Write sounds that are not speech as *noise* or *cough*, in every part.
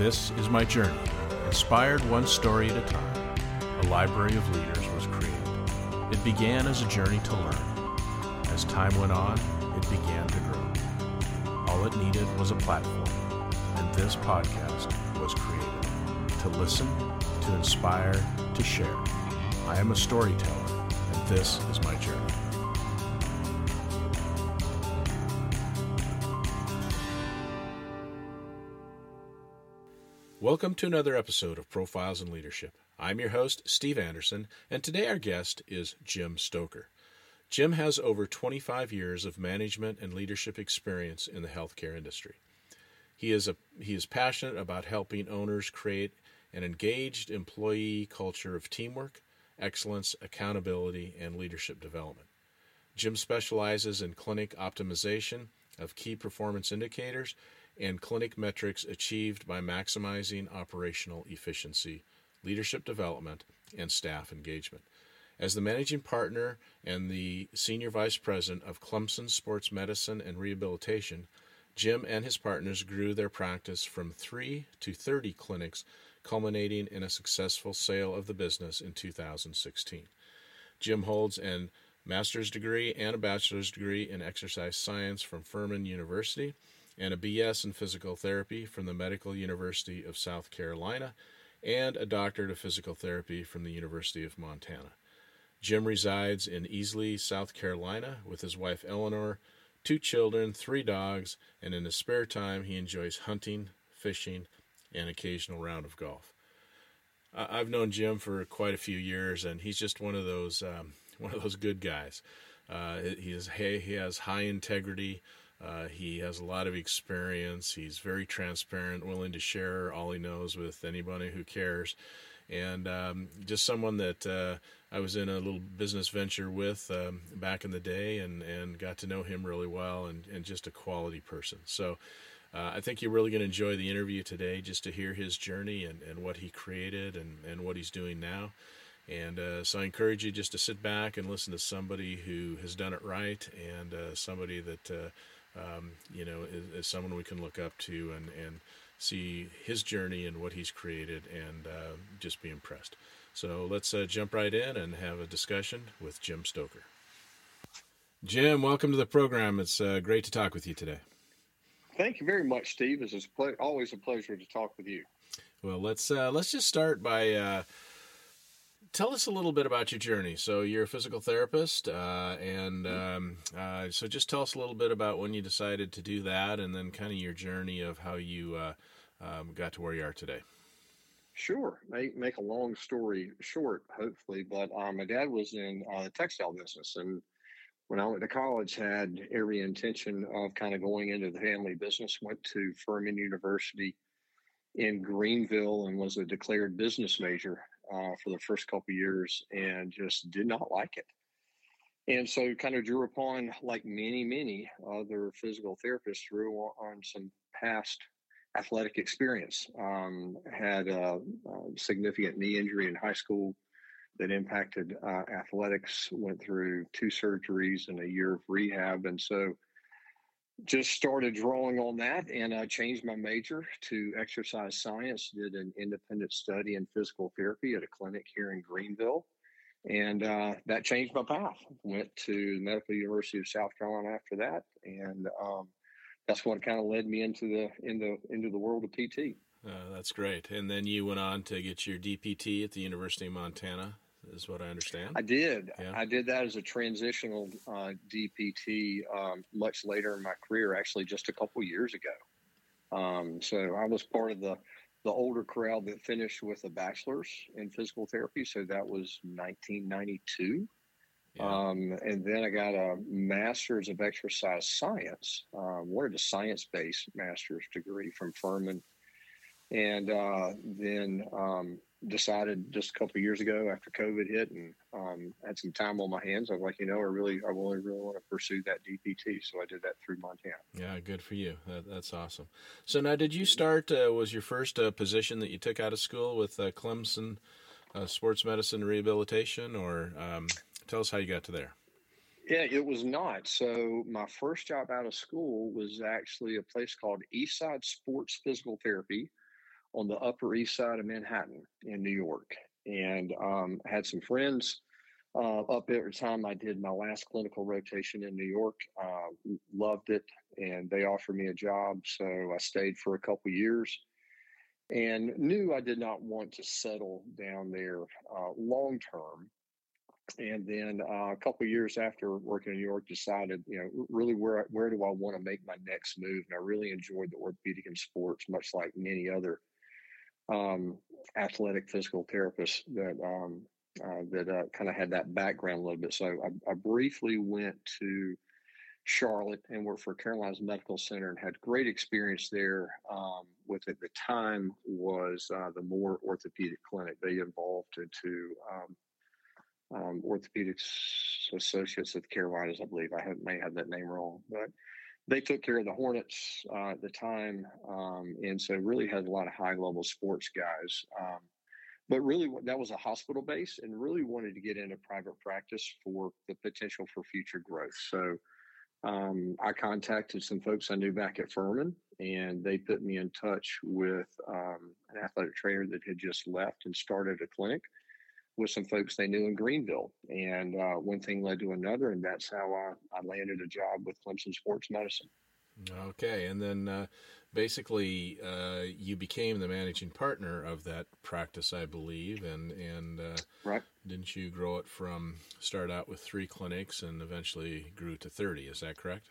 This is my journey. Inspired one story at a time, a library of leaders was created. It began as a journey to learn. As time went on, it began to grow. All it needed was a platform, and this podcast was created to listen, to inspire, to share. I am a storyteller, and this is my journey. Welcome to another episode of Profiles in Leadership. I'm your host, Steve Anderson, and today our guest is Jim Stoker. Jim has over 25 years of management and leadership experience in the healthcare industry. He is, a, he is passionate about helping owners create an engaged employee culture of teamwork, excellence, accountability, and leadership development. Jim specializes in clinic optimization of key performance indicators and clinic metrics achieved by maximizing operational efficiency, leadership development, and staff engagement. As the managing partner and the senior vice president of Clemson Sports Medicine and Rehabilitation, Jim and his partners grew their practice from 3 to 30 clinics, culminating in a successful sale of the business in 2016. Jim holds an master's degree and a bachelor's degree in exercise science from Furman University and a BS in physical therapy from the Medical University of South Carolina, and a doctorate of physical therapy from the University of Montana. Jim resides in Easley, South Carolina, with his wife Eleanor, two children, three dogs, and in his spare time, he enjoys hunting, fishing, and occasional round of golf. I've known Jim for quite a few years, and he's just one of those um, *laughs* one of those good guys. Uh, he is he has high integrity. Uh, he has a lot of experience. He's very transparent, willing to share all he knows with anybody who cares, and um, just someone that uh, I was in a little business venture with um, back in the day, and, and got to know him really well, and, and just a quality person. So. Uh, I think you're really going to enjoy the interview today just to hear his journey and, and what he created and, and what he's doing now. And uh, so I encourage you just to sit back and listen to somebody who has done it right and uh, somebody that uh, um, you know, is, is, someone we can look up to and, and see his journey and what he's created and uh, just be impressed. So let's uh, jump right in and have a discussion with Jim Stoker. Jim, welcome to the program. It's uh, great to talk with you today. Thank you very much, Steve. It's always a pleasure to talk with you. Well, let's uh, let's just start by uh, tell us a little bit about your journey. So you're a physical therapist, uh, and mm-hmm. um, uh, so just tell us a little bit about when you decided to do that, and then kind of your journey of how you uh, um, got to where you are today. Sure, make make a long story short, hopefully. But um, my dad was in uh, the textile business, and when I went to college, had every intention of kind of going into the family business. Went to Furman University in Greenville and was a declared business major uh, for the first couple years and just did not like it. And so kind of drew upon, like many, many other physical therapists, drew on some past athletic experience. Um, had a, a, significant knee injury in high school that impacted uh, athletics, went through two surgeries and a year of rehab. And so just started drawing on that and I changed my major to exercise science, did an independent study in physical therapy at a clinic here in Greenville. And uh, that changed my path. Went to the Medical University of South Carolina after that. And um, that's what kind of led me into the into into the world of PT. Uh, that's great. And then you went on to get your DPT at the University of Montana is what I understand. I did. Yeah. I did that as a transitional uh, DPT um, much later in my career, actually just a couple years ago. Um, so I was part of the the older crowd that finished with a bachelor's in physical therapy. So that was 1992. Yeah. Um, and then I got a master's of exercise science, uh, wanted a science based master's degree from Furman. And uh, then um, decided just a couple years ago after COVID hit and um, had some time on my hands. I was like, you know, I really, I really, really want to pursue that DPT. So I did that through Montana. Yeah, good for you. That, that's awesome. So now, did you start? Uh, was your first uh, position that you took out of school with uh, Clemson uh, Sports Medicine Rehabilitation, or um, tell us how you got to there? Yeah, it was not. So my first job out of school was actually a place called Eastside Sports Physical Therapy on the Upper East Side of Manhattan in New York, and um, had some friends uh, up there at the time I did my last clinical rotation in New York. Uh, loved it, and they offered me a job, so I stayed for a couple years and knew I did not want to settle down there uh, long term. And then uh, a couple years after working in New York, decided, you know, really where where do I want to make my next move? And I really enjoyed the orthopedic and sports, much like many other um, athletic physical therapists that um, uh, that uh, kind of had that background a little bit. So I, I briefly went to Charlotte and worked for Carolinas Medical Center and had great experience there. Um, with at the time was uh, the Moore Orthopedic Clinic. They evolved into um, um, Orthopedics Associates of Carolinas, I believe. I have, may have that name wrong, but they took care of the Hornets uh, at the time, um, and so really had a lot of high level sports guys. Um, but really, that was a hospital base, and really wanted to get into private practice for the potential for future growth. So um, I contacted some folks I knew back at Furman, and they put me in touch with um, an athletic trainer that had just left and started a clinic with some folks they knew in Greenville. And uh, one thing led to another, and that's how I, I landed a job with Clemson Sports Medicine. Okay, and then uh, basically uh, you became the managing partner of that practice, I believe, and and uh, right. Didn't you grow it from start out with three clinics and eventually grew to thirty? Is that correct?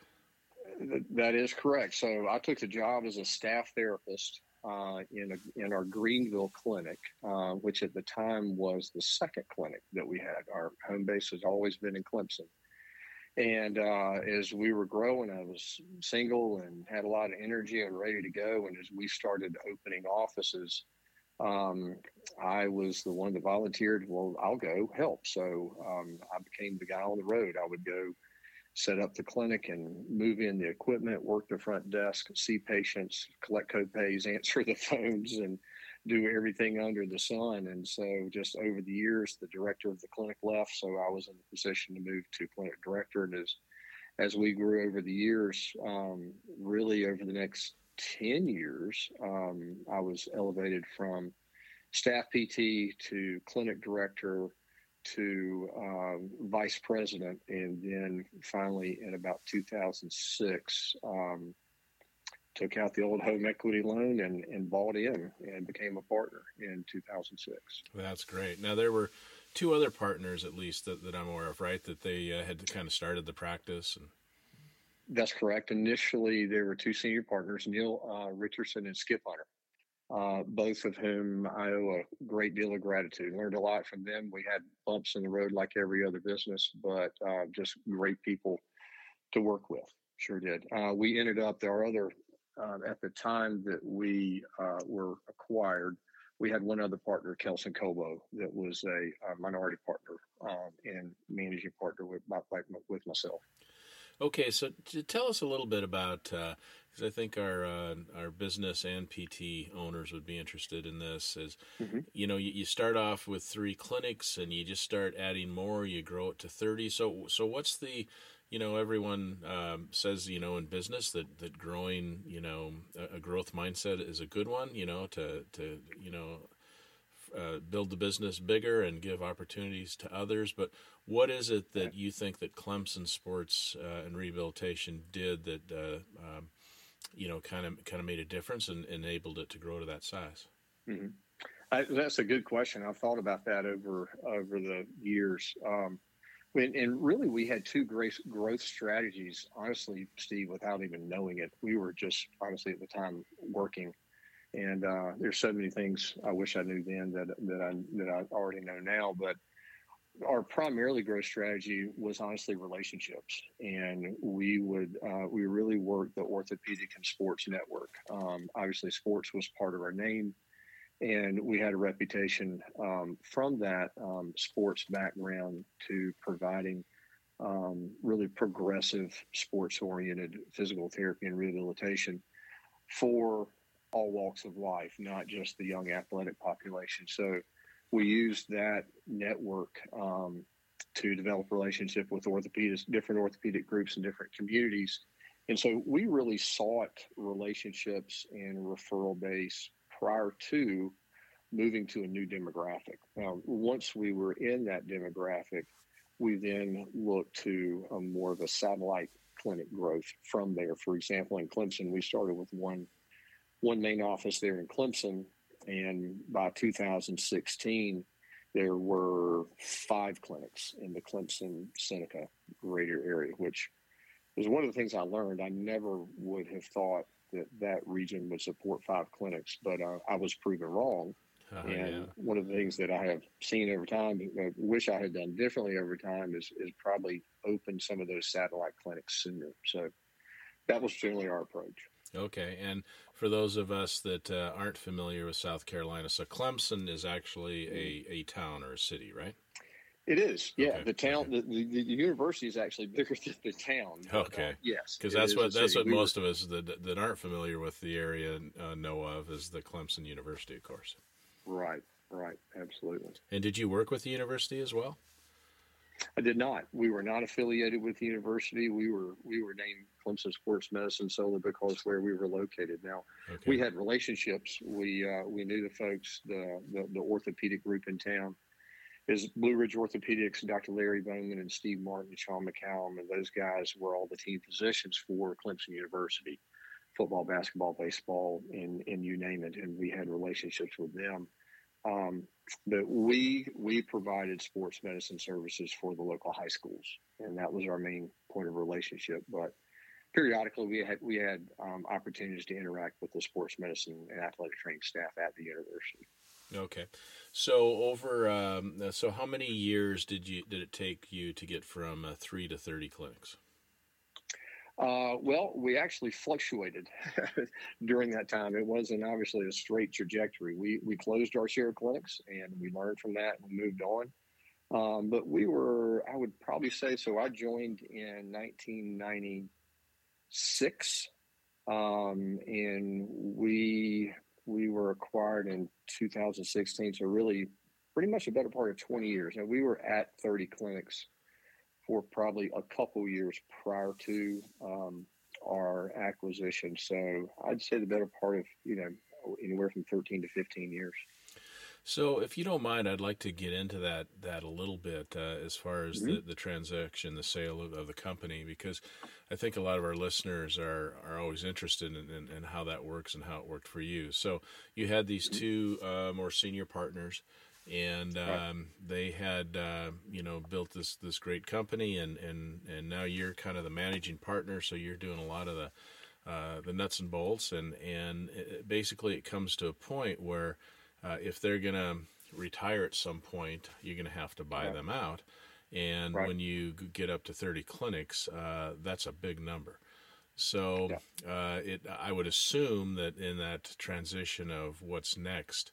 That is correct. So I took the job as a staff therapist uh, in a, in our Greenville clinic, uh, which at the time was the second clinic that we had. Our home base has always been in Clemson. And uh, as we were growing, I was single and had a lot of energy and ready to go. And as we started opening offices, um, I was the one that volunteered. Well, I'll go help. So um, I became the guy on the road. I would go set up the clinic and move in the equipment, work the front desk, see patients, collect copays, *laughs* answer the phones, and do everything under the sun. And so, just over the years, the director of the clinic left, so I was in the position to move to clinic director. And as as we grew over the years, um, really over the next ten years, um, I was elevated from staff PT to clinic director to um, vice president, and then finally in about 2006 um, took out the old home equity loan and, and bought in and became a partner in 2006. That's great. Now, there were two other partners, at least, that, that I'm aware of, right? That they uh, had kind of started the practice. and That's correct. Initially, there were two senior partners, Neil uh, Richardson and Skip Hunter. Uh, both of whom I owe a great deal of gratitude. Learned a lot from them. We had bumps in the road like every other business, but uh, just great people to work with. Sure did. Uh, we ended up, there are other um, at the time that we uh, were acquired, we had one other partner, Kelson Cobo, that was a, a minority partner um, and managing partner with my, with myself. Okay, so tell us a little bit about because I think our uh, our business and PT owners would be interested in this. Is mm-hmm. you know you, you, start off with three clinics and you just start adding more. You grow it to thirty. So so what's the you know, everyone um, says, you know, in business that, that growing, you know, a, a, growth mindset is a good one, you know, to, to you know, uh, build the business bigger and give opportunities to others. But what is it that you think that Clemson Sports uh, and Rehabilitation did that, uh, um, you know, kind of kind of made a difference and enabled it to grow to that size? Mm-hmm. I, that's a good question. I've thought about that over over the years. Um, and, and really, we had two great growth strategies. Honestly, Steve, without even knowing it, we were just honestly at the time working. And uh, there's so many things I wish I knew then that that I that I already know now. But our primarily growth strategy was honestly relationships, and we would uh, we really worked the orthopedic and sports network. Um, obviously, sports was part of our name and we had a reputation um, from that um, sports background to providing um, really progressive sports oriented physical therapy and rehabilitation for all walks of life, not just the young athletic population. So we used that network um, to develop relationship with orthopedics, different orthopedic groups in different communities. And so we really sought relationships and referral base prior to moving to a new demographic. Now, once we were in that demographic, we then looked to a more of a satellite clinic growth from there. For example, in Clemson, we started with one one main office there in Clemson, and by 2016, there were five clinics in the Clemson Seneca greater area, which was one of the things I learned. I never would have thought that that region would support five clinics, but uh, I was proven wrong. Uh, and yeah. one of the things that I have seen over time, I wish I had done differently over time, is is probably open some of those satellite clinics sooner. So that was generally our approach. Okay, and for those of us that uh, aren't familiar with South Carolina, so Clemson is actually a, a town or a city, right? It is, yeah. Okay. The town, okay. the, the, the, university is actually *laughs* bigger than the town. Okay, uh, yes, because that's what that's what we most were, of us that that aren't familiar with the area uh, know of is the Clemson University, of course. Right, right, absolutely. And did you work with the university as well? I did not. We were not affiliated with the university. We were we were named Clemson Sports Medicine solely because where we were located. Now, okay. we had relationships. We uh, we knew the folks, the, the, the orthopedic group in town is Blue Ridge Orthopedics, Dr. Larry Bowman and Steve Martin, and Sean McCallum, and those guys were all the team physicians for Clemson University, football, basketball, baseball, and and you name it. And we had relationships with them. Um, but we we provided sports medicine services for the local high schools, and that was our main point of relationship. But periodically, we had we had um, opportunities to interact with the sports medicine and athletic training staff at the university. Okay, so over um, so how many years did you did it take you to get from uh, three to thirty clinics? Uh, well, we actually fluctuated *laughs* during that time. It wasn't obviously a straight trajectory. We we closed our share clinics and we learned from that and moved on. Um, but we were, I would probably say, so I joined in 1996, um, and we we were acquired in 2016. So really, pretty much a better part of 20 years. And we were at 30 clinics for probably a couple years prior to um, our acquisition. So I'd say the better part of, you know, anywhere from 13 to 15 years. So, if you don't mind, I'd like to get into that that a little bit uh, as far as mm-hmm. the, the transaction, the sale of, of, the company, because I think a lot of our listeners are are always interested in, in, in how that works and how it worked for you. So, you had these mm-hmm. two uh, more senior partners and um, they had uh, you know built this this great company, and and and now you're kind of the managing partner, so you're doing a lot of the uh, the nuts and bolts, and and it, basically it comes to a point where uh, if they're gonna retire at some point, you're gonna have to buy right. them out, and right. when you get up to 30 clinics, uh, that's a big number. So yeah. Uh, it, I would assume that in that transition of what's next,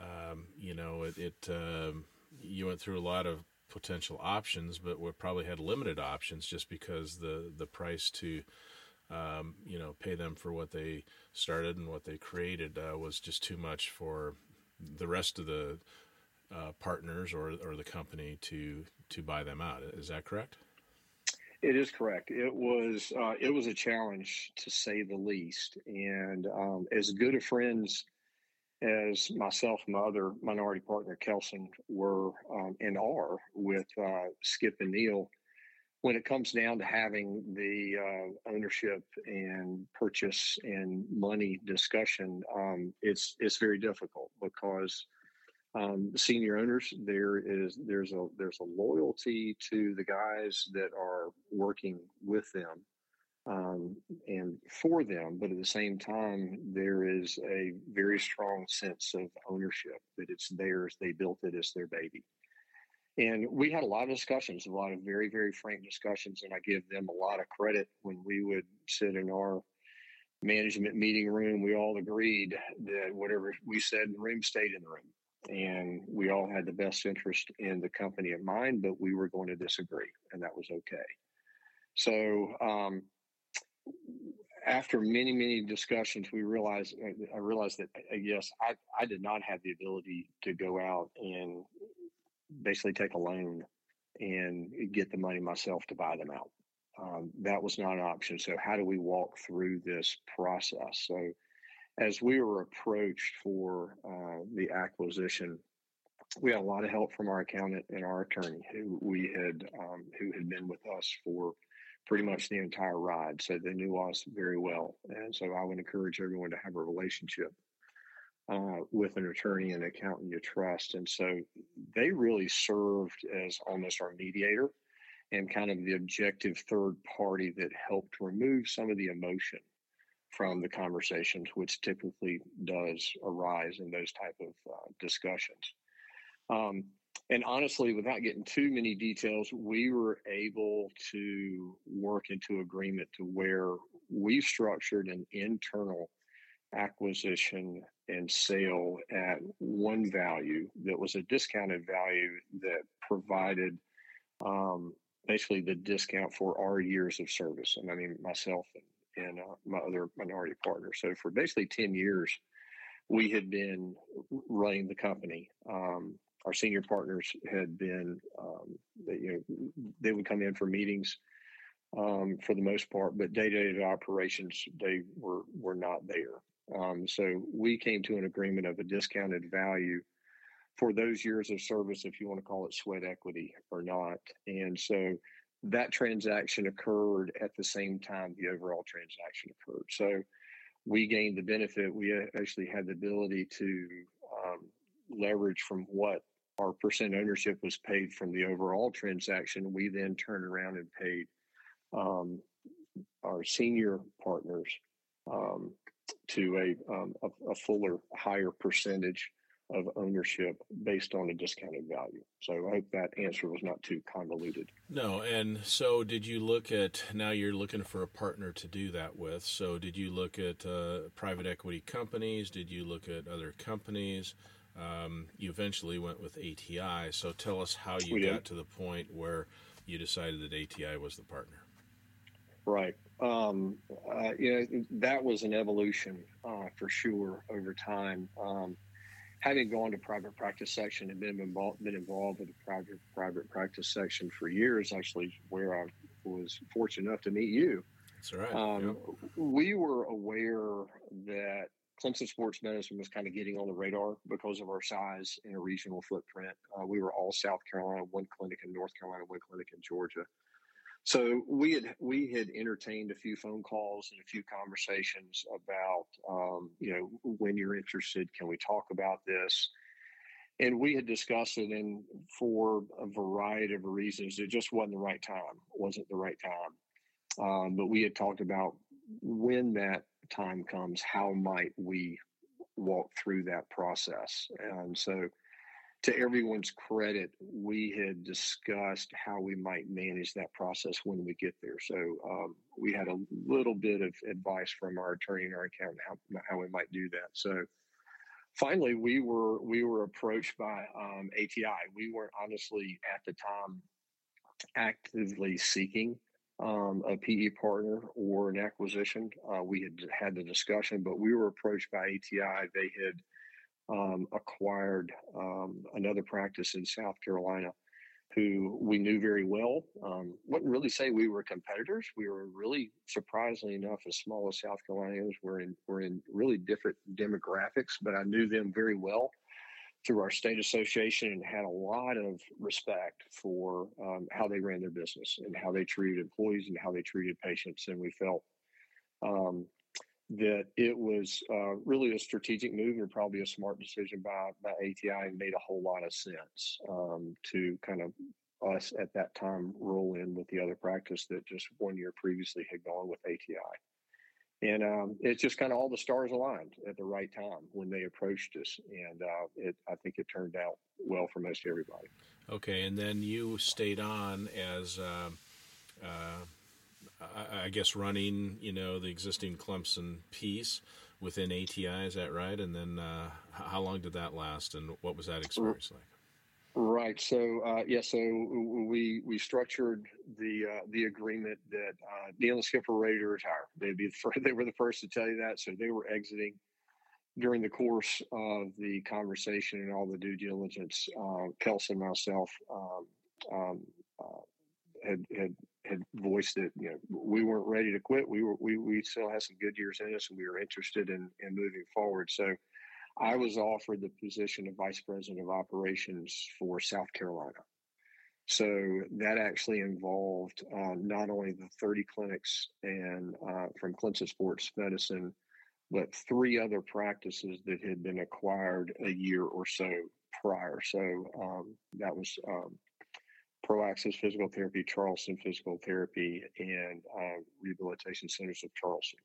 um, you know, it, it um, you went through a lot of potential options, but we probably had limited options just because the the price to um, you know pay them for what they started and what they created uh, was just too much for the rest of the uh, partners or or the company to to buy them out. Is that correct? It is correct. It was uh, it was a challenge to say the least, and um, as good of friends as myself and my other minority partner, Kelson, were um, and are with uh, Skip and Neil, when it comes down to having the uh, ownership and purchase and money discussion, um, it's it's very difficult because um, senior owners there is there's a there's a loyalty to the guys that are working with them um, and for them. But at the same time, there is a very strong sense of ownership that it's theirs. They built it as their baby. And we had a lot of discussions, a lot of very, very frank discussions. And I give them a lot of credit when we would sit in our management meeting room. We all agreed that whatever we said in the room stayed in the room. And we all had the best interest in the company in mind, but we were going to disagree, and that was okay. So, um, after many many discussions we realized i realized that uh, yes i i did not have the ability to go out and basically take a loan and get the money myself to buy them out. Um, that was not an option. So how do we walk through this process? So as we were approached for uh, the acquisition, we had a lot of help from our accountant and our attorney who we had um, who had been with us for pretty much the entire ride. So they knew us very well. And so I would encourage everyone to have a relationship uh, with an attorney and accountant you trust. And so they really served as almost our mediator and kind of the objective third party that helped remove some of the emotion from the conversations, which typically does arise in those type of uh, discussions. Um, and honestly, without getting too many details, we were able to work into agreement to where we structured an internal acquisition and sale at one value that was a discounted value that provided um, basically the discount for our years of service. And I mean, myself and, and uh, my other minority partner. So for basically 10 years, we had been running the company. Um, our senior partners had been, um, they, you know, they would come in for meetings um, for the most part, but day-to-day operations they were were not there. Um, so we came to an agreement of a discounted value for those years of service, if you want to call it sweat equity or not. And so that transaction occurred at the same time the overall transaction occurred. So we gained the benefit. We actually had the ability to um, leverage from what our percent ownership was paid from the overall transaction. We then turned around and paid um, our senior partners um, to a, um, a, a fuller, higher percentage of ownership based on a discounted value. So I hope that answer was not too convoluted. No, and so did you look at now you're looking for a partner to do that with? So did you look at uh, private equity companies? Did you look at other companies? Um, you eventually went with ATI. So tell us how you got to the point where you decided that ATI was the partner. Right. Um, uh, you know, that was an evolution uh, for sure over time. Um, having gone to private practice section and been involved, been involved with the private private practice section for years, actually, where I was fortunate enough to meet you. That's right. Um, yep. We were aware that Clemson sports medicine was kind of getting on the radar because of our size and a regional footprint. Uh, we were all South Carolina, one clinic in North Carolina, one clinic in Georgia. So we had we had entertained a few phone calls and a few conversations about um, you know when you're interested, can we talk about this? And we had discussed it, and for a variety of reasons, it just wasn't the right time. wasn't the right time. Um, but we had talked about when that time comes, how might we walk through that process? And so to everyone's credit, we had discussed how we might manage that process when we get there. So um, we had a little bit of advice from our attorney and our accountant how, how we might do that. So finally, we were we were approached by um, ATI. We weren't honestly at the time actively seeking um, a PE partner or an acquisition. Uh, we had had the discussion, but we were approached by ATI. They had um, acquired um, another practice in South Carolina who we knew very well. Um, wouldn't really say we were competitors. We were really, surprisingly enough, as small as South Carolinians. We're in we're in really different demographics, but I knew them very well through our state association and had a lot of respect for um, how they ran their business and how they treated employees and how they treated patients. And we felt um, that it was uh, really a strategic move and probably a smart decision by, by ATI and made a whole lot of sense um, to kind of us at that time roll in with the other practice that just one year previously had gone with ATI. And um, it's just kind of all the stars aligned at the right time when they approached us, and uh, it, I think it turned out well for most everybody. Okay, and then you stayed on as uh, uh I, I guess running, you know, the existing Clemson piece within ATI. Is that right? And then uh, how long did that last, and what was that experience like? Right. So uh, yeah. So we we structured the uh, the agreement that uh, Neil and Skip were ready to retire. They'd be the first, *laughs* they were the first to tell you that. So they were exiting during the course of the conversation and all the due diligence. Uh, Kelsey and myself um, um, uh, had had had voiced that you know we weren't ready to quit. We were we we still had some good years in us, and we were interested in in moving forward. So I was offered the position of vice president of operations for South Carolina. So that actually involved uh, not only the 30 clinics and uh, from Clemson Sports Medicine, but three other practices that had been acquired a year or so prior. So um, that was um, ProAccess Physical Therapy, Charleston Physical Therapy, and uh, Rehabilitation Centers of Charleston.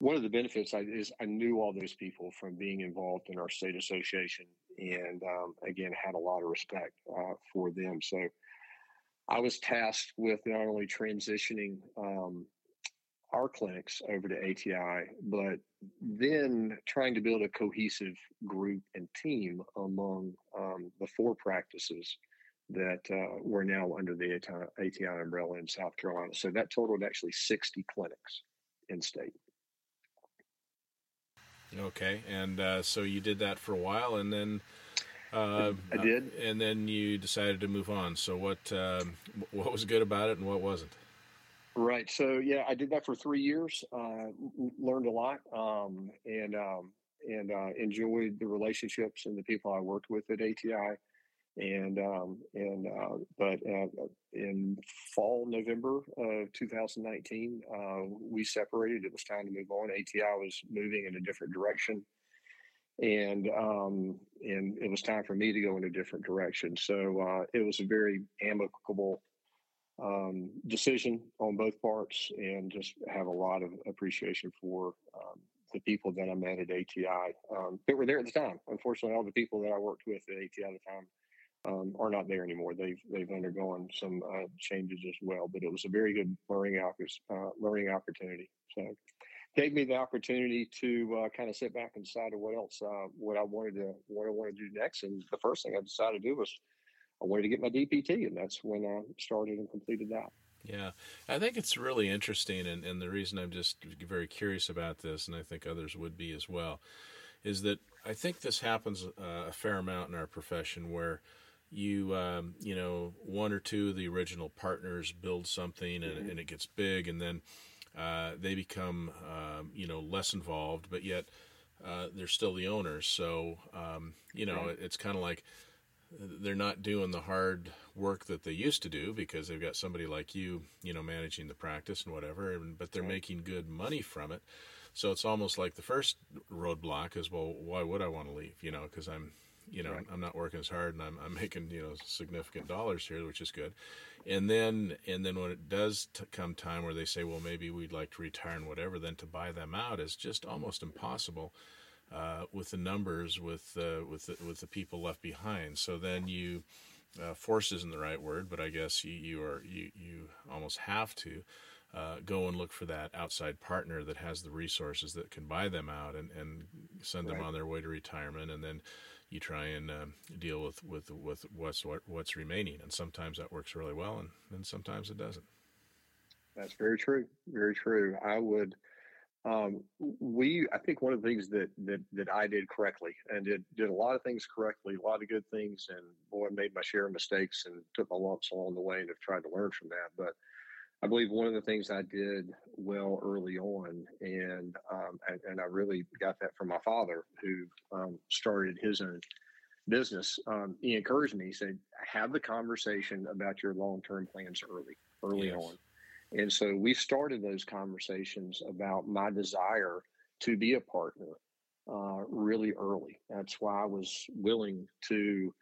One of the benefits I, is I knew all those people from being involved in our state association, and um, again had a lot of respect uh, for them. So I was tasked with not only transitioning um, our clinics over to ATI, but then trying to build a cohesive group and team among um, the four practices that uh, were now under the ATI, umbrella in South Carolina. So that totaled actually 60 clinics in state. Okay, and uh, so you did that for a while, and then uh, I did, and then you decided to move on. So what um, what was good about it, and what wasn't? Right. So yeah, I did that for three years. Uh, learned a lot, um, and um, and uh, enjoyed the relationships and the people I worked with at ATI and um, and uh, but uh, in fall November of 2019, uh, we separated. It was time to move on. ATI was moving in a different direction, and um, and it was time for me to go in a different direction. So uh, it was a very amicable um, decision on both parts, and just have a lot of appreciation for. Um, the people that I met at ATI um, that were there at the time. Unfortunately, all the people that I worked with at ATI at the time um, are not there anymore. They've they've undergone some uh, changes as well, but it was a very good learning uh, learning opportunity. So gave me the opportunity to uh, kind of sit back and decide what else uh, what I wanted to what I wanted to do next. And the first thing I decided to do was I wanted to get my DPT, and that's when I started and completed that. Yeah, I think it's really interesting, and, and the reason I'm just very curious about this, and I think others would be as well, is that I think this happens uh, a fair amount in our profession where you um, you know one or two of the original partners build something and, mm-hmm. and it gets big and then uh, they become um, you know less involved but yet uh, they're still the owners so um, you know right. it's kind of like they're not doing the hard work that they used to do because they've got somebody like you you know managing the practice and whatever and, but they're right. making good money from it so it's almost like the first roadblock is well why would i want to leave you know because i'm you know, right. I'm not working as hard and I'm, I'm making, you know, significant dollars here, which is good. And then, and then when it does t- come time where they say, well, maybe we'd like to retire and whatever, then to buy them out is just almost impossible. Uh, with the numbers, with uh, with the, with the people left behind, so then you uh, force isn't the right word, but I guess you, you are you you almost have to uh, go and look for that outside partner that has the resources that can buy them out and, and send right. them on their way to retirement, and then you try and um, deal with, with with what's what, what's remaining, and sometimes that works really well, and, and sometimes it doesn't. That's very true. Very true. I would. Um, we, I think, one of the things that that that I did correctly, and did did a lot of things correctly, a lot of good things, and boy, made my share of mistakes and took my lumps along the way, and have tried to learn from that. But I believe one of the things I did well early on, and um, and, and, I really got that from my father, who um, started his own business. Um, he encouraged me. He said, "Have the conversation about your long-term plans early, early yes. on." And so we started those conversations about my desire to be a partner uh, really early. That's why I was willing to,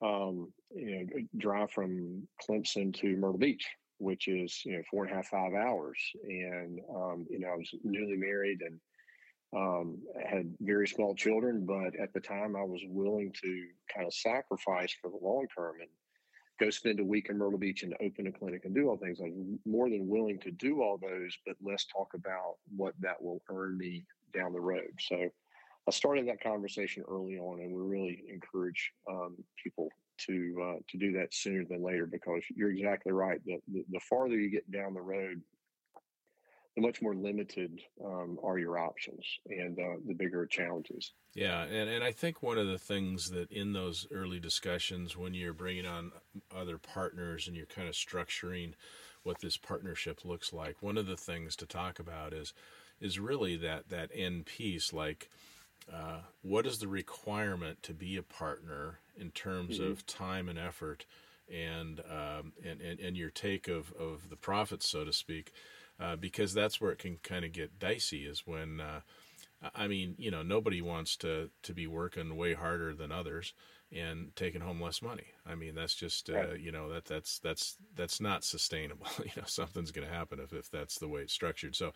um, you know, drive from Clemson to Myrtle Beach which is you know four and a half five hours. And um, you know i was newly married and um, had very small children but at the time i was willing to kind of sacrifice for the long term and go spend a week in myrtle beach and open a clinic and do all things. I was more than willing to do all those but let's talk about what that will earn me down the road. So i started that conversation early on and we really encourage um, people to uh, to do that sooner than later because you're exactly right. The, the, the farther you get down the road, the much more limited um, are your options and uh, the bigger challenges. Yeah, and, and I think one of the things that in those early discussions, when you're bringing on other partners and you're kind of structuring what this partnership looks like, one of the things to talk about is is really that that end piece, like uh, what is the requirement to be a partner in terms mm-hmm. of time and effort, and, um, and and and your take of of the profits, so to speak, uh, because that's where it can kind of get dicey. Is when uh, I mean, you know, nobody wants to to be working way harder than others and taking home less money. I mean, that's just uh, right. you know that that's that's that's not sustainable. *laughs* you know, something's going to happen if if that's the way it's structured. So,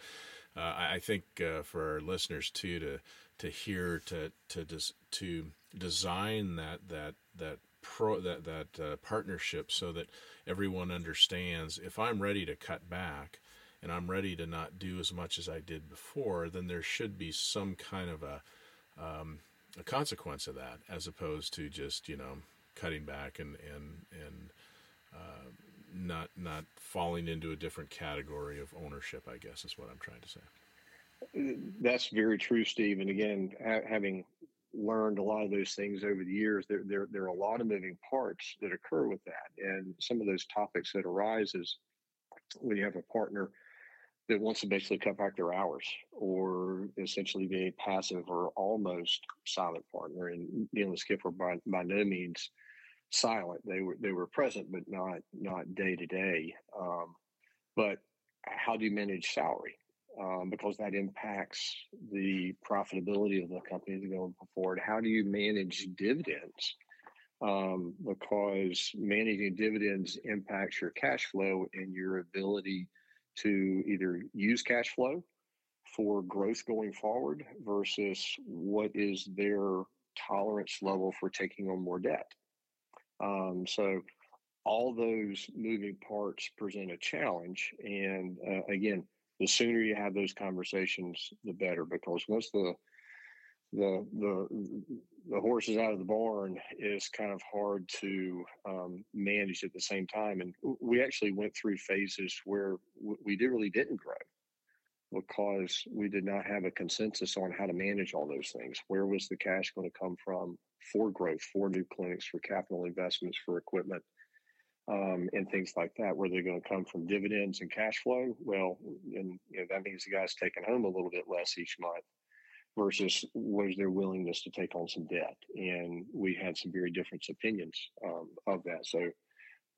uh, I think uh, for our listeners too to to hear to to des- to design that that that pro that that uh, partnership so that everyone understands if I'm ready to cut back and I'm ready to not do as much as I did before, then there should be some kind of a um, a consequence of that, as opposed to just you know cutting back and and and uh, not not falling into a different category of ownership. I guess is what I'm trying to say. That's very true, Steve. And again, ha- having learned a lot of those things over the years, there, there there are a lot of moving parts that occur with that, and some of those topics that arises when you have a partner that wants to basically cut back their hours or essentially be a passive or almost silent partner. And Neil and Skip were by, by no means silent. They were they were present, but not not day to day. But how do you manage salary? Um, because that impacts the profitability of the company going forward. How do you manage dividends? Um, because managing dividends impacts your cash flow and your ability to either use cash flow for growth going forward versus what is their tolerance level for taking on more debt. Um, so all those moving parts present a challenge. And uh, again, the sooner you have those conversations, the better, because once the the the the horse is out of the barn is kind of hard to um, manage at the same time. And we actually went through phases where we really didn't grow because we did not have a consensus on how to manage all those things. Where was the cash going to come from for growth, for new clinics, for capital investments, for equipment, um, and things like that? Were they going to come from dividends and cash flow? Well, and you know, that means the guy's taking home a little bit less each month versus was their willingness to take on some debt. And we had some very different opinions um, of that. So,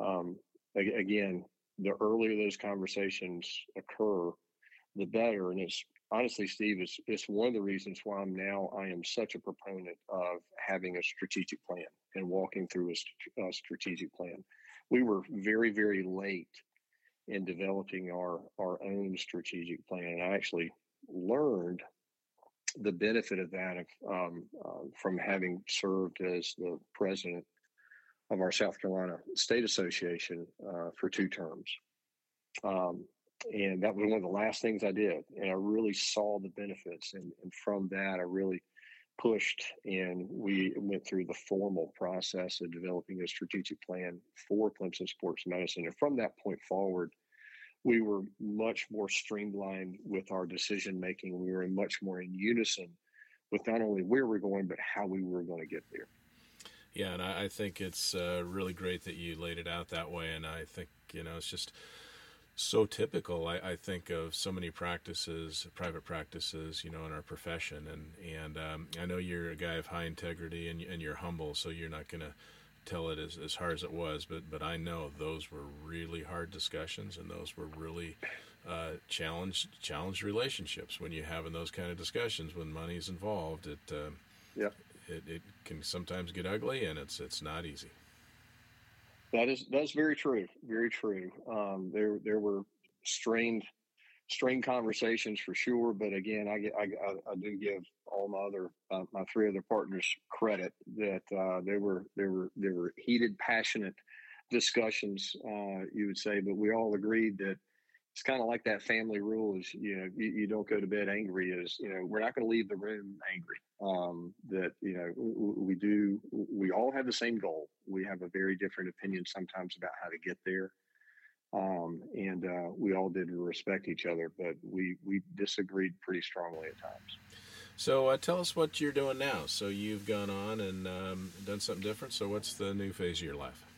um, again, the earlier those conversations occur, the better. And it's honestly, Steve, it's, it's one of the reasons why I'm now, I am such a proponent of having a strategic plan and walking through a, a strategic plan. We were very, very late in developing our, our own strategic plan. And I actually learned the benefit of that um, uh, from having served as the president of our South Carolina State Association uh, for two terms. Um, and that was one of the last things I did. And I really saw the benefits. And, and from that, I really pushed and we went through the formal process of developing a strategic plan for Clemson Sports Medicine. And from that point forward, we were much more streamlined with our decision making. We were much more in unison with not only where we're going, but how we were going to get there. Yeah, and I, think it's uh, really great that you laid it out that way. And I think, you know, it's just so typical. I, I think of so many practices, private practices, you know, in our profession. And, and um, I know you're a guy of high integrity and, and you're humble, so you're not going to tell it as, as hard as it was, but but I know those were really hard discussions, and those were really uh, challenged challenged relationships when you're having those kind of discussions when money's involved. It uh, yeah, it, it can sometimes get ugly, and it's it's not easy. That is that's very true, very true. Um, there there were strained strained conversations for sure. But again, I, I, I do give all my other uh, my three other partners credit that uh, they were they were they were heated, passionate discussions. Uh, you would say, but we all agreed that it's kind of like that family rule is you know you, you, don't go to bed angry is you know we're not going to leave the room angry um, that you know we do we all have the same goal we have a very different opinion sometimes about how to get there um, and uh, we all did respect each other, but we we disagreed pretty strongly at times. So uh, tell us what you're doing now. So you've gone on and um, done something different. So what's the new phase of your life?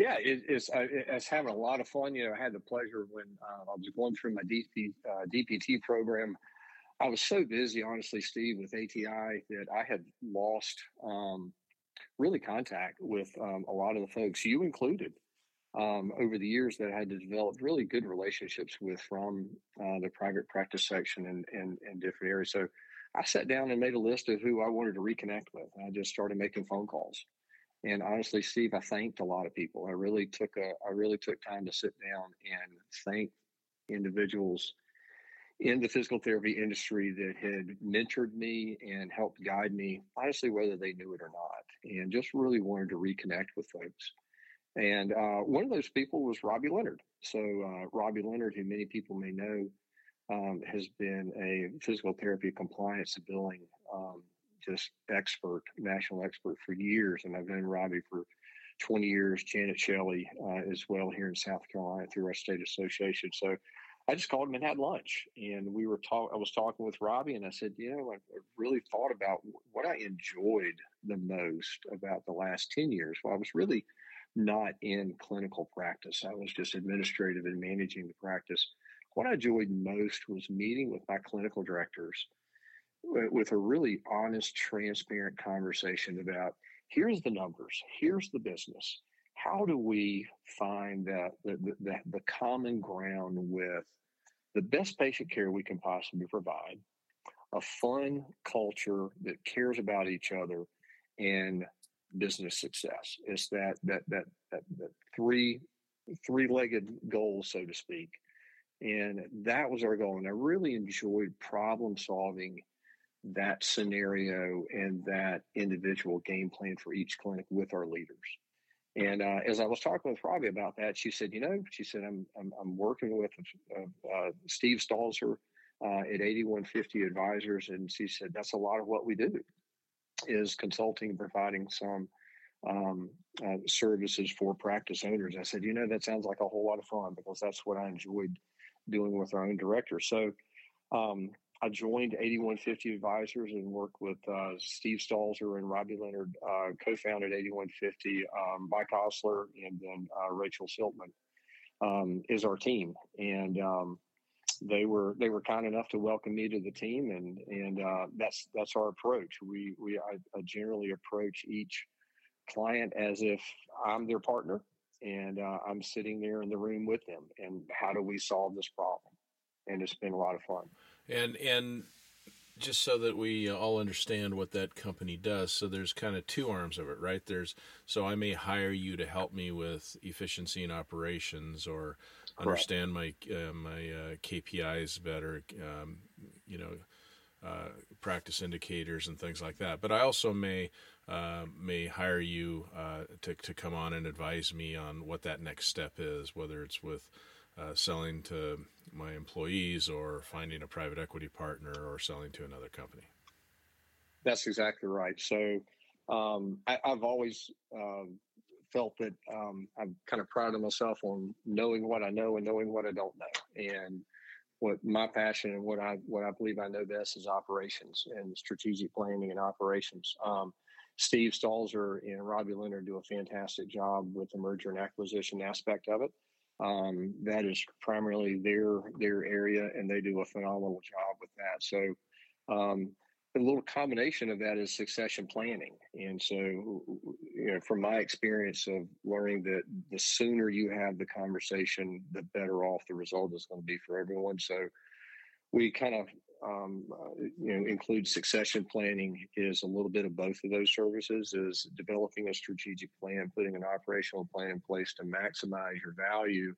Yeah, it, it's uh, it's having a lot of fun. You know, I had the pleasure when uh, I was going through my DP, uh, DPT program. I was so busy, honestly, Steve, with ATI that I had lost um, really contact with um, a lot of the folks, you included, um, over the years that I had to develop really good relationships with from uh, the private practice section and, and, and different areas. So I sat down and made a list of who I wanted to reconnect with. And I just started making phone calls. And honestly, Steve, I thanked a lot of people. I really took a, I really took time to sit down and thank individuals in the physical therapy industry that had mentored me and helped guide me, honestly, whether they knew it or not, and just really wanted to reconnect with folks. And uh, one of those people was Robbie Leonard. So, uh, Robbie Leonard, who many people may know, um, has been a physical therapy compliance billing um, just expert, national expert for years. And I've known Robbie for 20 years, Janet Shelley uh, as well here in South Carolina through our state association. So I just called him and had lunch. And we were talking, I was talking with Robbie and I said, you know, I, I really thought about what I enjoyed the most about the last 10 years. Well, I was really not in clinical practice. I was just administrative and managing the practice. What I enjoyed most was meeting with my clinical directors with a really honest, transparent conversation about here's the numbers, here's the business. How do we find that the, the, the common ground with the best patient care we can possibly provide, a fun culture that cares about each other, and business success. It's that that that that, that three three legged goal, so to speak. And that was our goal. And I really enjoyed problem solving that scenario and that individual game plan for each clinic with our leaders. And uh, as I was talking with Robbie about that, she said, "You know, she said I'm I'm, I'm working with uh, uh, Steve Stalzer uh, at 8150 Advisors, and she said that's a lot of what we do is consulting providing some um, uh, services for practice owners. I said, you know, that sounds like a whole lot of fun because that's what I enjoyed doing with our own director. So um, I joined 8150 Advisors and worked with uh, Steve Stalzer and Robbie Leonard, uh, co-founded 8150, um, Mike Osler, and then uh, Rachel Siltman um, is our team. And um, they were they were kind enough to welcome me to the team, and and uh, that's that's our approach. We we I, I generally approach each client as if I'm their partner and uh, I'm sitting there in the room with them. And how do we solve this problem? And it's been a lot of fun. And and just so that we all understand what that company does, so there's kind of two arms of it, right? There's so I may hire you to help me with efficiency and operations, or understand my uh, my uh, KPIs better, um, you know, uh, practice indicators and things like that. But I also may uh, may hire you uh, to to come on and advise me on what that next step is, whether it's with uh, selling to my employees or finding a private equity partner or selling to another company. That's exactly right. So um, I, have always um, felt that um, I'm kind of proud of myself on knowing what I know and knowing what I don't know. And what my passion and what I what I believe I know best is operations and strategic planning and operations. Um, Steve Stalzer and Robbie Leonard do a fantastic job with the merger and acquisition aspect of it. Um, that is primarily their their area, and they do a phenomenal job with that. So, um, a little combination of that is succession planning. And so, you know, from my experience of learning that the sooner you have the conversation, the better off the result is going to be for everyone. So, we kind of um, uh, you know include succession planning is a little bit of both of those services is developing a strategic plan putting an operational plan in place to maximize your value.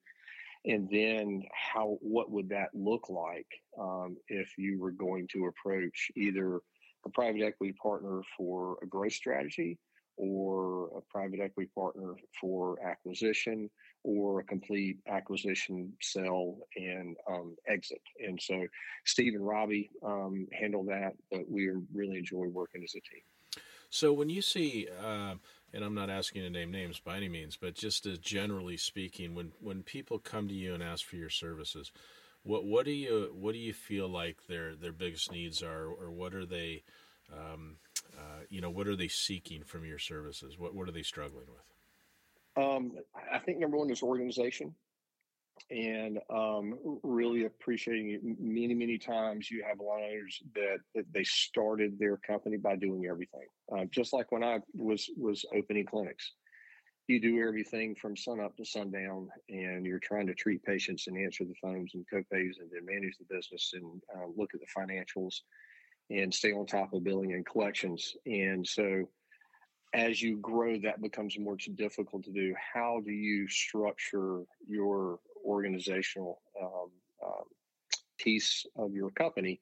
And then how what would that look like um, if you were going to approach either a private equity partner for a growth strategy or a private equity partner for acquisition or a complete acquisition, sell, and um, exit. And so Steve and Robbie um, handle that, but we really enjoy working as a team. So when you see, uh, and I'm not asking you to name names by any means, but just as generally speaking, when when people come to you and ask for your services, what what do you what do you feel like their their biggest needs are, or what are they, um, uh, you know, what are they seeking from your services? What what are they struggling with? Um, I think number one is organization, and um, really appreciating it. Many, many times you have a lot of owners that, that they started their company by doing everything. Uh, just like when I was was opening clinics, you do everything from sun up to sundown, and you're trying to treat patients and answer the phones and copays, and then manage the business and uh, look at the financials, and stay on top of billing and collections. And so as you grow, that becomes more difficult to do. How do you structure your organizational um, um, piece of your company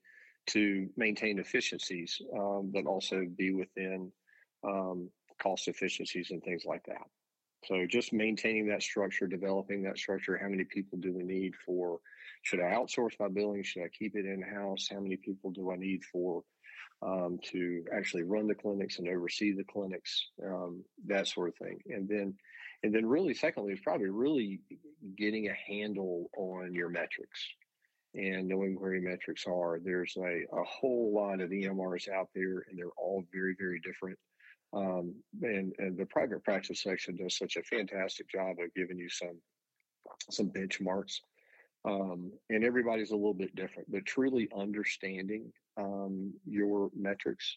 to maintain efficiencies, um, but also be within um, cost efficiencies and things like that? So just maintaining that structure, developing that structure. How many people do we need for? Should I outsource my billing? Should I keep it in house? How many people do I need for um, to actually run the clinics and oversee the clinics, um, that sort of thing. And then, and then really, secondly, is probably really getting a handle on your metrics and knowing where your metrics are. There's a, a whole lot of EMRs out there, and they're all very, very different. Um, and, and the private practice section does such a fantastic job of giving you some some benchmarks. Um, and everybody's a little bit different, but truly understanding um, your metrics.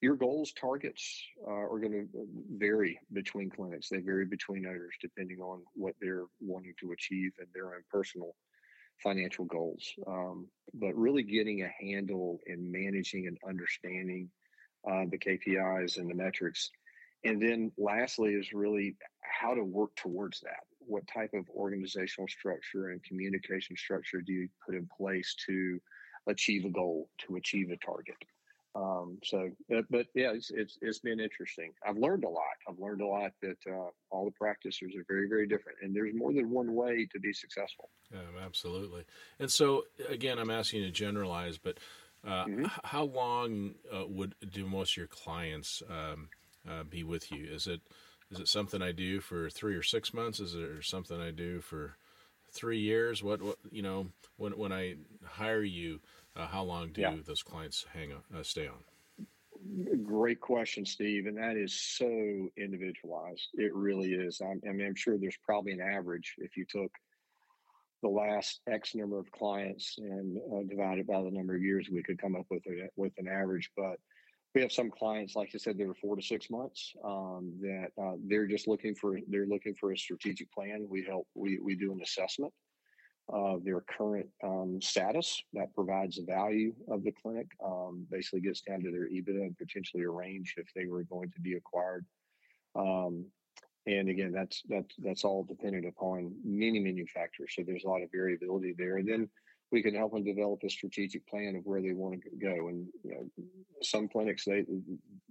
Your goals targets uh, are going to vary between clinics. They vary between owners depending on what they're wanting to achieve and their own personal financial goals. Um, but really getting a handle in managing and understanding uh, the KPIs and the metrics. And then lastly is really how to work towards that. What type of organizational structure and communication structure do you put in place to achieve a goal, to achieve a target. Um, so, but, but, yeah, it's, it's, it's been interesting. I've learned a lot. I've learned a lot that uh, all the practitioners are very very different, and there's more than one way to be successful. Yeah, absolutely. And so again, I'm asking you to generalize, but uh, mm-hmm. how long uh, would do most of your clients um, uh, be with you? Is it is it something I do for three or six months? Is it something I do for three years? What, what you know, when when I hire you, uh, how long do yeah. those clients hang on, uh, stay on? Great question, Steve, and that is so individualized. It really is. I'm, I mean, I'm sure there's probably an average if you took the last X number of clients and uh, divided by the number of years, we could come up with a, with an average. But we have some clients, like I said, they're four to six months. Um, that uh, they're just looking for they're looking for a strategic plan. We help we we do an assessment of their current um, status that provides the value of the clinic. Um, basically, gets down to their EBITDA and potentially a range if they were going to be acquired. Um, and again, that's that's that's all dependent upon many many factors. So there's a lot of variability there. And then we can help them develop a strategic plan of where they want to go. And you know, some clinics they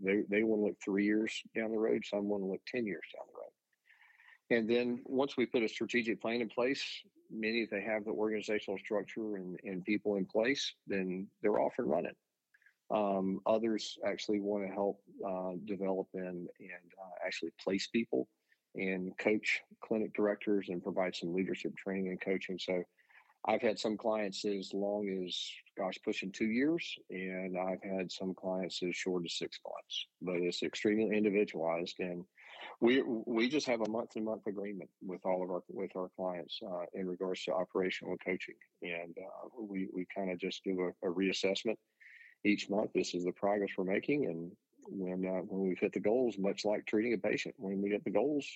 they they want to look three years down the road. Some want to look ten years down the road. And then once we put a strategic plan in place, many if they have the organizational structure and, and people in place, then they're off and running. Um, others actually want to help uh, develop and and uh, actually place people and coach clinic directors and provide some leadership training and coaching. So I've had some clients as long as, gosh, pushing two years, and I've had some clients as short as six months. But it's extremely individualized, and we we just have a month to month agreement with all of our with our clients uh, in regards to operational coaching, and uh, we we kind of just do a, a, reassessment each month. This is the progress we're making, and when uh, when we've hit the goals, much like treating a patient, when we hit the goals,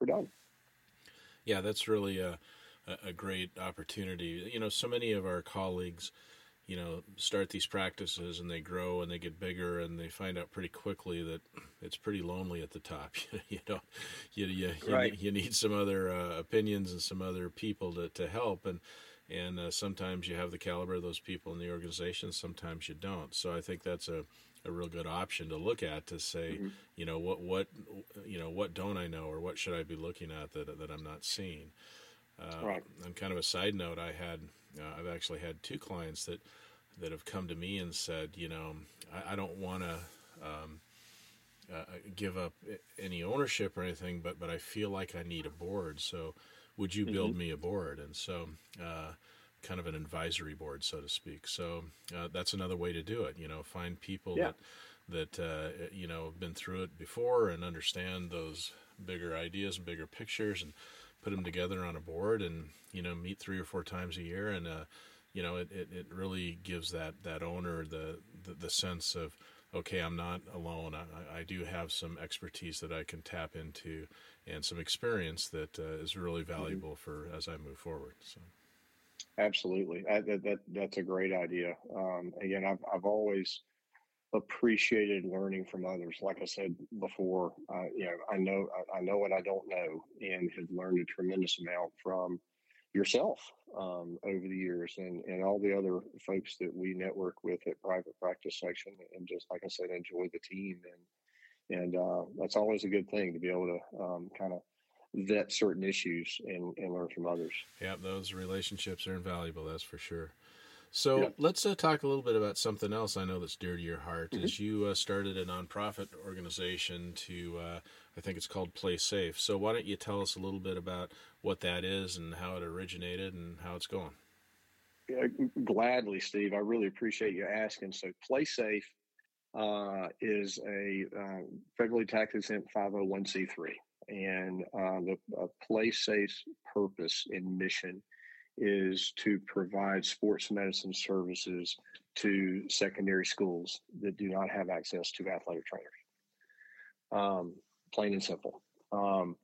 we're done. Yeah, that's really. Uh a, a great opportunity. You know, so many of our colleagues, you know, start these practices and they grow and they get bigger and they find out pretty quickly that it's pretty lonely at the top. *laughs* you know, you you you, right. you need some other uh, opinions and some other people to to help and. And uh, sometimes you have the caliber of those people in the organization, sometimes you don't. So I think that's a, a real good option to look at to say, mm-hmm. you know, what what you know, what don't I know, or what should I be looking at that that I'm not seeing. Uh, right. And kind of a side note, I had uh, I've actually had two clients that that have come to me and said, you know, I, I don't want to um, uh, give up any ownership or anything, but but I feel like I need a board. So would you build mm-hmm. me a board? And so. Uh, kind of an advisory board, so to speak. So uh, that's another way to do it. You know, find people yeah. that that uh, you know have been through it before and understand those bigger ideas and bigger pictures and put them together on a board and you know meet three or four times a year and uh, you know it, it, it really gives that that owner the, the, the sense of okay I'm not alone I, I do have some expertise that I can tap into and some experience that uh, is really mm-hmm. valuable mm-hmm. for as I move forward so absolutely I, that, that that's a great idea um, again I've, I've always appreciated learning from others. Like I said before, uh, you know, I know I, know what I don't know, and have learned a tremendous amount from yourself um, over the years, and and all the other folks that we network with at Private Practice Section, and just like I said, enjoy the team, and and uh, that's always a good thing to be able to um, kind of vet certain issues and, and learn from others. Yeah, those relationships are invaluable. That's for sure. So yeah. let's uh, talk a little bit about something else I know that's dear to your heart. Mm-hmm. Is you uh, started a nonprofit organization to, uh, I think it's called Play Safe. So why don't you tell us a little bit about what that is and how it originated and how it's going? Yeah, gladly, Steve. I really appreciate you asking. So Play Safe uh, is a uh, federally tax exempt 501c3, and uh, the Play Safe's purpose and mission is to provide sports medicine services to secondary schools that do not have access to athletic trainers. Um, plain and simple. Um,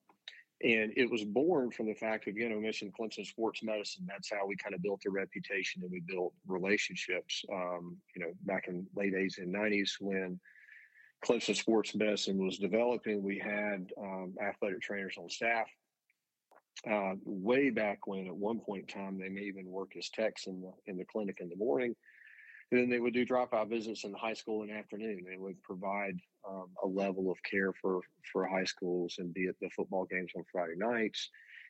and it was born from the fact you know, Mission Clemson Sports Medicine. That's how we kind of built a reputation and we built relationships. Um, you know, back in late 80s and 90s when Clemson Sports Medicine was developing, we had um, athletic trainers on staff uh, way back when at one point in time they may even work as techs in the in the clinic in the morning. And then they would do dropout visits in the high school in the afternoon. They would provide um, a level of care for for high schools and be at the football games on friday nights.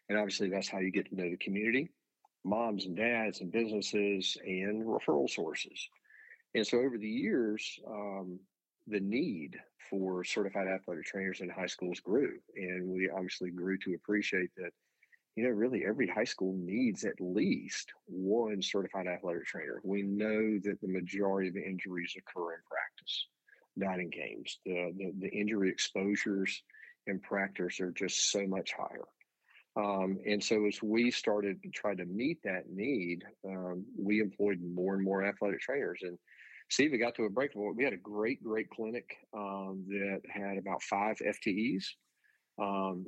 And obviously that's how you get to know the community moms and dads and businesses and referral sources. And so over the years um, the need for certified athletic trainers in high schools grew. And we obviously grew to appreciate that you know, really every high school needs at least one certified athletic trainer. We know that the majority of the injuries occur in practice, not in games. The, the, the injury exposures in practice are just so much higher. Um, and so as we started to try to meet that need, um, we employed more and more athletic trainers. And Steve, we got to a breaking point. We had a great, great clinic um, that had about five FTEs. Um,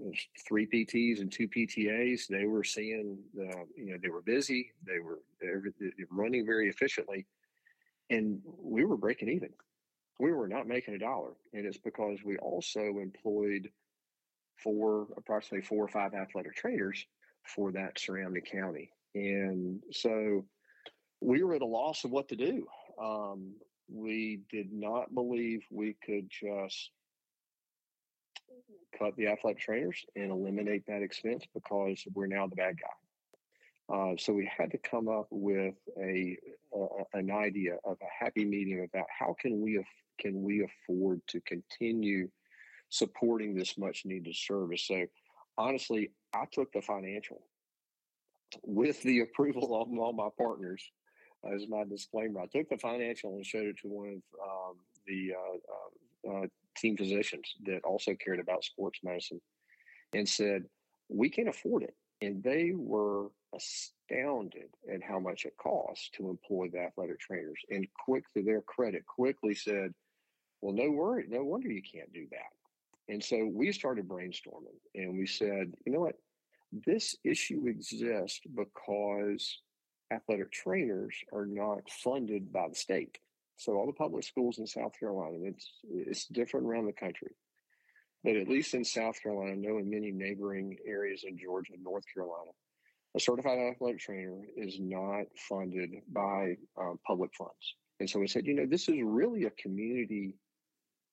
three PTs and two PTAs. They were seeing the, you know, they were busy. They were, they were running very efficiently, and we were breaking even. We were not making a dollar, and it's because we also employed four, approximately four or five athletic trainers for that surrounding county, and so we were at a loss of what to do. Um, we did not believe we could just cut the athletic trainers and eliminate that expense because we're now the bad guy. Uh, so we had to come up with a, an idea of a happy medium about how can we af- can we afford to continue supporting this much needed service. So honestly, I took the financial with the approval of all my partners as my disclaimer. I took the financial and showed it to one of um, the uh, uh, uh team physicians that also cared about sports medicine and said, we can't afford it. And they were astounded at how much it costs to employ the athletic trainers. And quick to their credit, quickly said, well, no worry, no wonder you can't do that. And so we started brainstorming and we said, you know what? This issue exists because athletic trainers are not funded by the state. So all the public schools in South Carolina, it's it's different around the country, but at least in South Carolina, I know in many neighboring areas in Georgia and North Carolina, a certified athletic trainer is not funded by um, public funds. And so we said, you know, this is really a community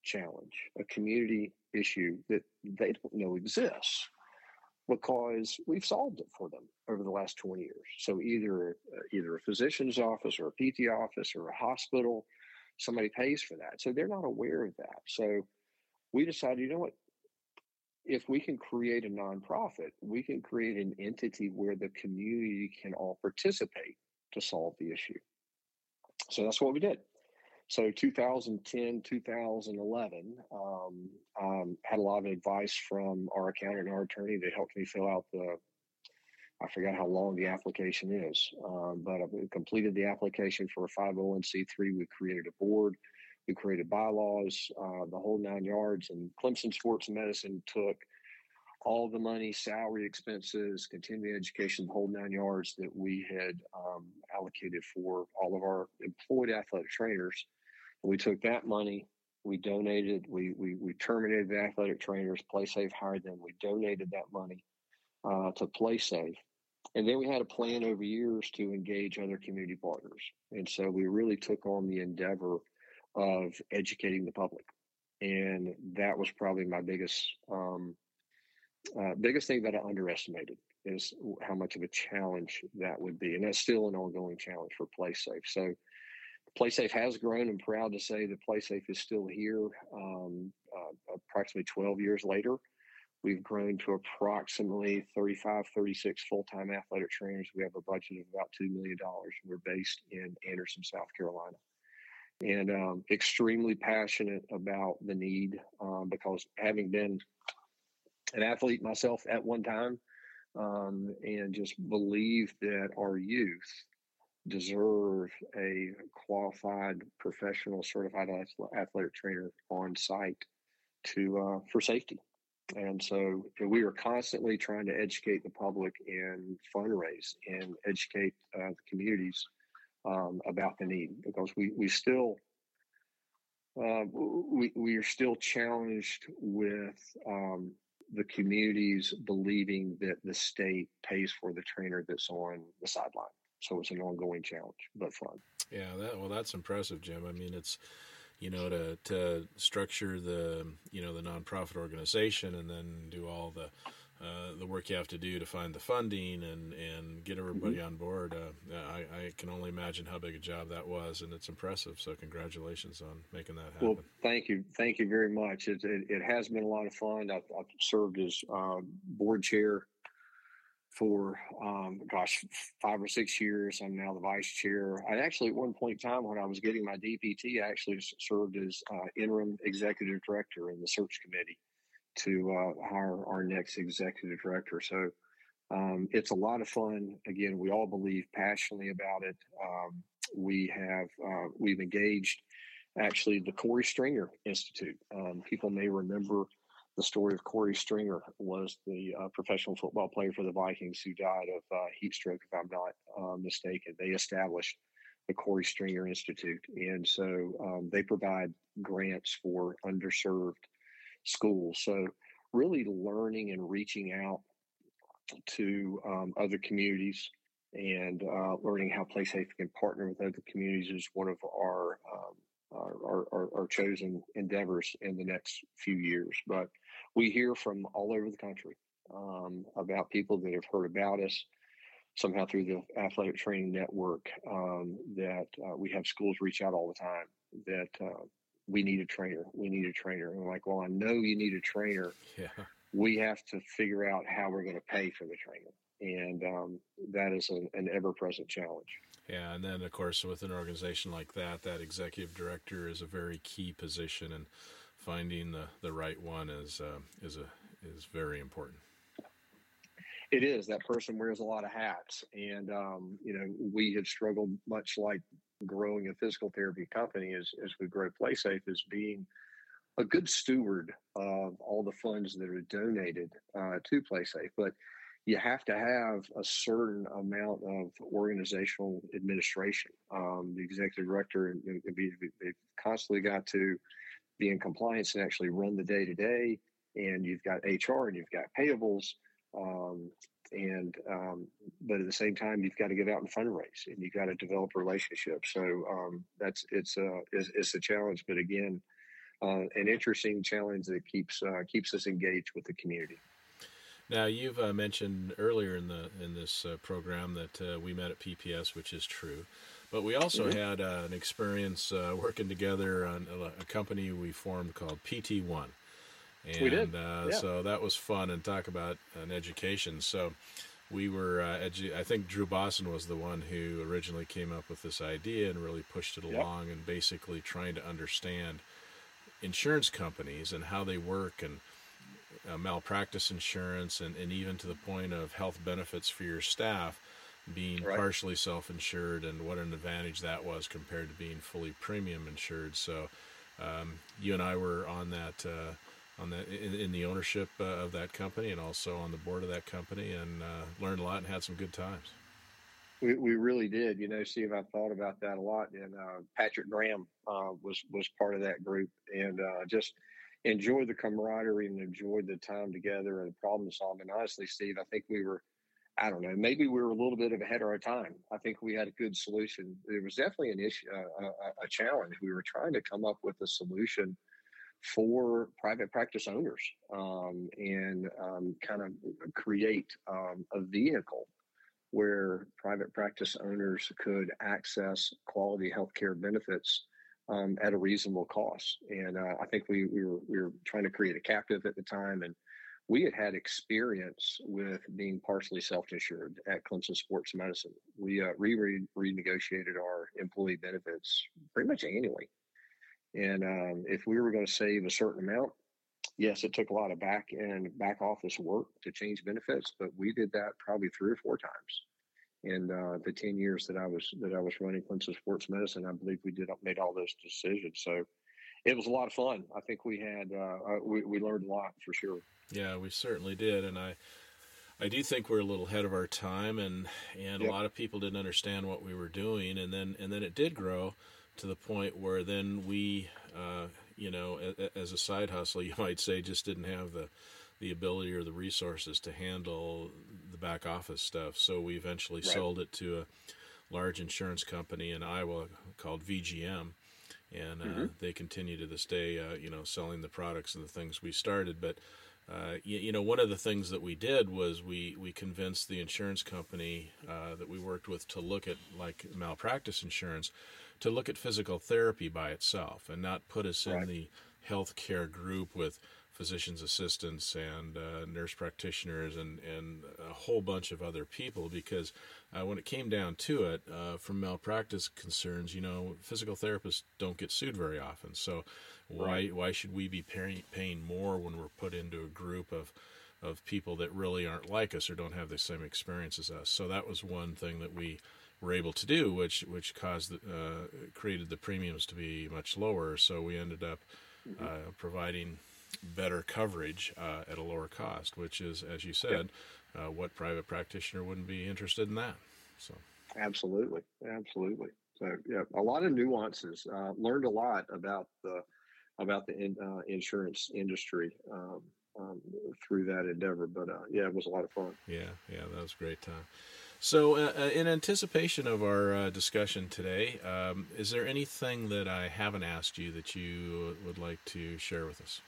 challenge, a community issue that they don't know exists because we've solved it for them over the last 20 years. So either uh, either a physician's office or a PT office or a hospital somebody pays for that. So they're not aware of that. So we decided, you know what? If we can create a nonprofit, we can create an entity where the community can all participate to solve the issue. So that's what we did. So 2010, 2011, um, um, had a lot of advice from our accountant and our attorney. They helped me fill out the, I forgot how long the application is, um, but I completed the application for a 501c3. We created a board. We created bylaws, uh, the whole nine yards. And Clemson Sports Medicine took all the money, salary expenses, continuing education, the whole nine yards that we had um, allocated for all of our employed athletic trainers we took that money, we donated, we we, we terminated the athletic trainers. PlaySafe hired them. We donated that money uh, to PlaySafe, and then we had a plan over years to engage other community partners. And so we really took on the endeavor of educating the public, and that was probably my biggest um, uh, biggest thing that I underestimated is how much of a challenge that would be, and that's still an ongoing challenge for PlaySafe. So PlaySafe has grown. I'm proud to say that PlaySafe is still here um, uh, approximately 12 years later. We've grown to approximately 35, 36 full time athletic trainers. We have a budget of about $2 million. We're based in Anderson, South Carolina. And um, extremely passionate about the need um, because having been an athlete myself at one time um, and just believe that our youth deserve a qualified professional certified athletic trainer on site to uh, for safety. And so we are constantly trying to educate the public and fundraise and educate uh, the communities um, about the need because we we still uh, we, we are still challenged with um, the communities believing that the state pays for the trainer that's on the sideline so it's an ongoing challenge, but fun. Yeah, that, well, that's impressive, Jim. I mean, it's you know to to structure the you know the nonprofit organization and then do all the uh, the work you have to do to find the funding and, and get everybody mm-hmm. on board. Uh, I, I, can only imagine how big a job that was, and it's impressive. So congratulations on making that happen. Well, thank you, thank you very much. It, it, it has been a lot of fun. I've, I've served as uh, board chair for um, gosh five or six years. I'm now the vice chair. I actually at one point in time when I was getting my DPT, I actually served as uh, interim executive director in the search committee to uh, hire our next executive director. So um, it's a lot of fun. Again, we all believe passionately about it. Um, we have uh, we've engaged actually the Korey Stringer Institute. Um, people may remember the story of Korey Stringer was the uh, professional football player for the Vikings who died of uh, heat stroke, if I'm not uh, mistaken. They established the Korey Stringer Institute, and so um, they provide grants for underserved schools. So, really learning and reaching out to um, other communities and uh, learning how PlaySafe can partner with other communities is one of our um, our, our, our, chosen endeavors in the next few years. But we hear from all over the country um, about people that have heard about us somehow through the athletic training network um, that uh, we have schools reach out all the time that uh, we need a trainer we need a trainer. And I'm like well i know you need a trainer. *laughs* Yeah. we have to figure out how we're going to pay for the trainer and um, that is an, an ever-present challenge. Yeah and then of course with an organization like that that executive director is a very key position and finding the, the right one is uh, is a is very important. It is. That person wears a lot of hats, and um, you know we have struggled much like growing a physical therapy company as as we grow PlaySafe is being a good steward of all the funds that are donated uh, to PlaySafe, but you have to have a certain amount of organizational administration. Um, the executive director, and they've constantly got to be in compliance and actually run the day to day. And you've got HR and you've got payables. Um, and um, but at the same time, you've got to get out and fundraise, and you've got to develop relationships. So um, that's it's a it's, it's, a challenge, but again, uh, an interesting challenge that keeps uh, keeps us engaged with the community. Now you've uh, mentioned earlier in the in this uh, program that uh, we met at PPS, which is true. But we also mm-hmm. had uh, an experience uh, working together on a, a, company we formed called PT One. And we did. Uh, yeah. so that was fun and talk about an education. So we were, uh, edu- I think Drew Boston was the one who originally came up with this idea and really pushed it along yep. and basically trying to understand insurance companies and how they work and uh, malpractice insurance and, and even to the point of health benefits for your staff being right. partially self-insured and what an advantage that was compared to being fully premium insured. So um, you and I were on that uh, on that in, in the ownership uh, of that company and also on the board of that company and uh, learned a lot and had some good times. We, we really did. You know, Steve, I thought about that a lot. And uh, Patrick Graham uh, was was part of that group, and uh, just enjoyed the camaraderie and enjoyed the time together and the problem solving. Honestly, Steve, I think we were, I don't know, maybe we were a little bit ahead of our time. I think we had a good solution. There was definitely an issue, uh, a, a challenge. We were trying to come up with a solution for private practice owners um, and um, kind of create um, a vehicle where private practice owners could access quality healthcare benefits um, at a reasonable cost. And uh, I think we, we, were, we were trying to create a captive at the time. And we had had experience with being partially self-insured at Clemson Sports Medicine. We uh, re- renegotiated our employee benefits pretty much annually. And um, if we were going to save a certain amount, yes, it took a lot of back and back office work to change benefits, but we did that probably three or four times. In uh, the ten years that I was that I was running Clemson Sports Medicine, I believe we did made all those decisions. So it was a lot of fun. I think we had uh, uh, we we learned a lot for sure. Yeah, we certainly did, and I. I do think we're a little ahead of our time, and and yep. a lot of people didn't understand what we were doing, and then and then it did grow to the point where then we, uh, you know, as a side hustle, *laughs* you might say, just didn't have the the ability or the resources to handle the back office stuff. So we eventually right. sold it to a large insurance company in Iowa called VGM, and uh, mm-hmm. they continue to this day, uh, you know, selling the products and the things we started. But uh, you, you, know, one of the things that we did was we we convinced the insurance company uh, that we worked with to look at like malpractice insurance to look at physical therapy by itself and not put us right. in the healthcare group with physician's assistants and uh, nurse practitioners and, and a whole bunch of other people because uh, when it came down to it, uh, from malpractice concerns, you know, physical therapists don't get sued very often. So why right. why should we be pay, paying more when we're put into a group of of people that really aren't like us or don't have the same experience as us? So that was one thing that we were able to do, which which caused the, uh, created the premiums to be much lower. So we ended up mm-hmm. uh, providing better coverage uh, at a lower cost, which is, as you said, yep. Uh, what private practitioner wouldn't be interested in that? So absolutely, absolutely. So yeah, a lot of nuances. Uh, learned a lot about the about the in, uh, insurance industry. Um, um, through that endeavor, but yeah, it was a lot of fun. Yeah, yeah, that was a great time. So, uh, uh, in anticipation of our uh, discussion today, um, is there anything that I haven't asked you that you would like to share with us?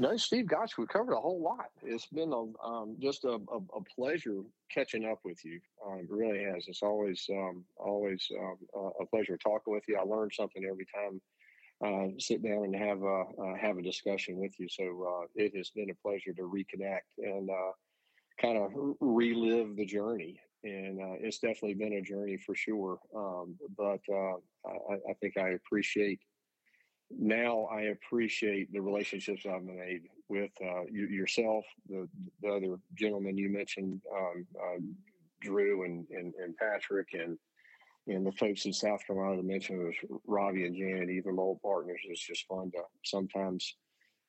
No, Steve, gosh, we covered a whole lot. It's been a, um, just a, a, a, pleasure catching up with you. Um, it really has. It's always um, always um, a pleasure talking with you. I learn something every time uh, sit down and have a uh, have a discussion with you. So uh, it has been a pleasure to reconnect and uh, kind of relive the journey. And uh, it's definitely been a journey for sure. Um, but uh, I, I, think I appreciate now. I appreciate the relationships I've made with uh, you, yourself, the, the other gentlemen you mentioned, um, um, Drew and, and, and Patrick, and and the folks in South Carolina that mentioned was Robbie and Janet, even old partners. It's just fun to sometimes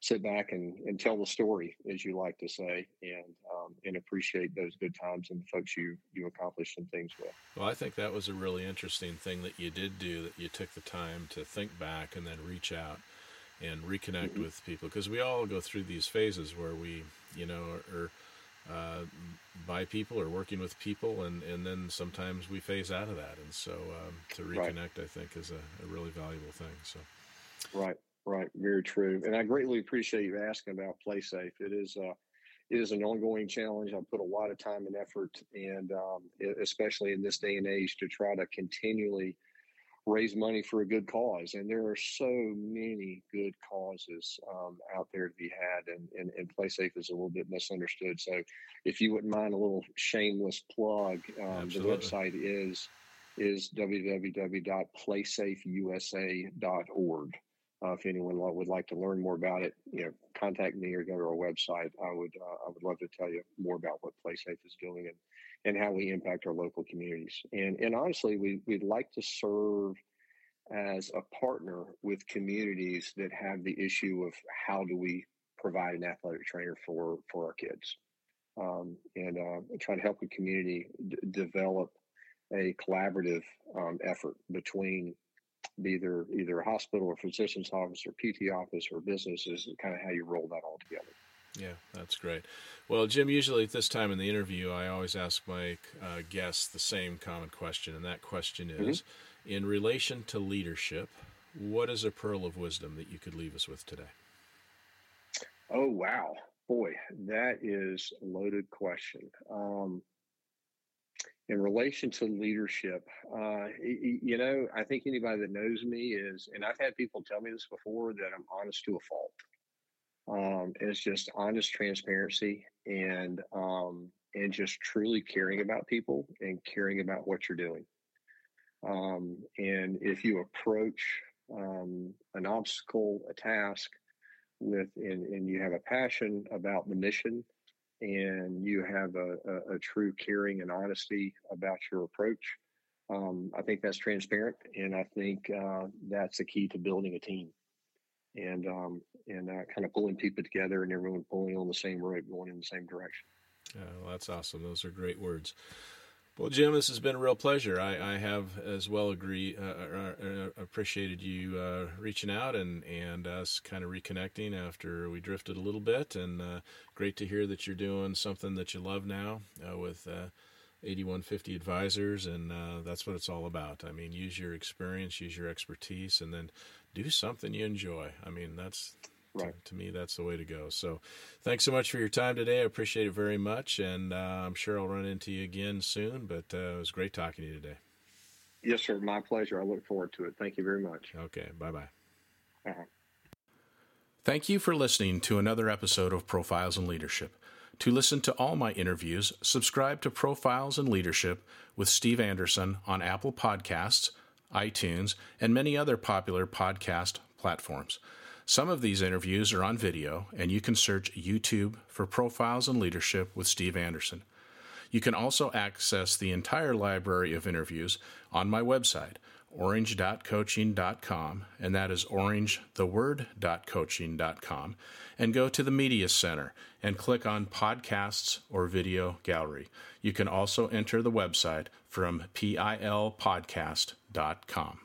sit back and, and tell the story, as you like to say, and um, and appreciate those good times and the folks you you accomplished some things with. Well, I think that was a really interesting thing that you did do. That you took the time to think back and then reach out and reconnect mm-hmm. with people because we all go through these phases where we, you know, are. Uh, by people or working with people, and, and then sometimes we phase out of that. And so um, to reconnect, right. I think, is a, a really valuable thing. So, right. Right, very true. And I greatly appreciate you asking about PlaySafe. It is uh, it is an ongoing challenge. I put a lot of time and effort, and um, especially in this day and age, to try to continually raise money for a good cause. And there are so many good causes um, out there to be had, and, and, and PlaySafe is a little bit misunderstood. So, if you wouldn't mind a little shameless plug, um, the website is is www.playsafeusa.org. Uh, if anyone would like to learn more about it, you know, contact me or go to our website. I would uh, I would love to tell you more about what PlaySafe is doing and and how we impact our local communities. And and honestly, we we'd like to serve as a partner with communities that have the issue of how do we provide an athletic trainer for for our kids, um, and uh, try to help the community d- develop a collaborative um, effort between either either a hospital or physician's office or PT office or businesses, kind of how you roll that all together. Yeah, that's great. Well, Jim, usually at this time in the interview, I always ask my uh, guests the same common question, and that question mm-hmm. is mm-hmm. in relation to leadership, what is a pearl of wisdom that you could leave us with today? Oh, wow. Boy, that is a loaded question. Um, in relation to leadership, uh, you know, I think anybody that knows me is, and I've had people tell me this before, that I'm honest to a fault. Um, it's just honest transparency and um, and just truly caring about people and caring about what you're doing. Um, and if you approach um, an obstacle, a task with, and, and you have a passion about the mission and you have a, a, a true caring and honesty about your approach, um, I think that's transparent, and I think uh, that's the key to building a team, and um, and uh, kind of pulling people together and everyone pulling on the same rope, going in the same direction. Yeah, well, that's awesome. Those are great words. Well, Jim, this has been a real pleasure. I, I have as well agree uh, uh, uh, appreciated you uh, reaching out and and us kind of reconnecting after we drifted a little bit, and uh, great to hear that you're doing something that you love now uh, with 8150 advisors, and that's what it's all about. I mean, use your experience, use your expertise, and then do something you enjoy. I mean, that's Right. To, to, me, that's the way to go. So, thanks so much for your time today. I appreciate it very much, and uh, I'm sure I'll run into you again soon. But uh, it was great talking to you today. Yes, sir. My pleasure. I look forward to it. Thank you very much. Okay. Bye bye. Uh-huh. Thank you for listening to another episode of Profiles in Leadership. To listen to all my interviews, subscribe to Profiles in Leadership with Steve Anderson on Apple Podcasts, iTunes, and many other popular podcast platforms. Some of these interviews are on video, and you can search YouTube for Profiles in Leadership with Steve Anderson. You can also access the entire library of interviews on my website, orange.coaching.com, and that is orangetheword.coaching.com, and go to the Media Center and click on Podcasts or Video Gallery. You can also enter the website from pilpodcast.com.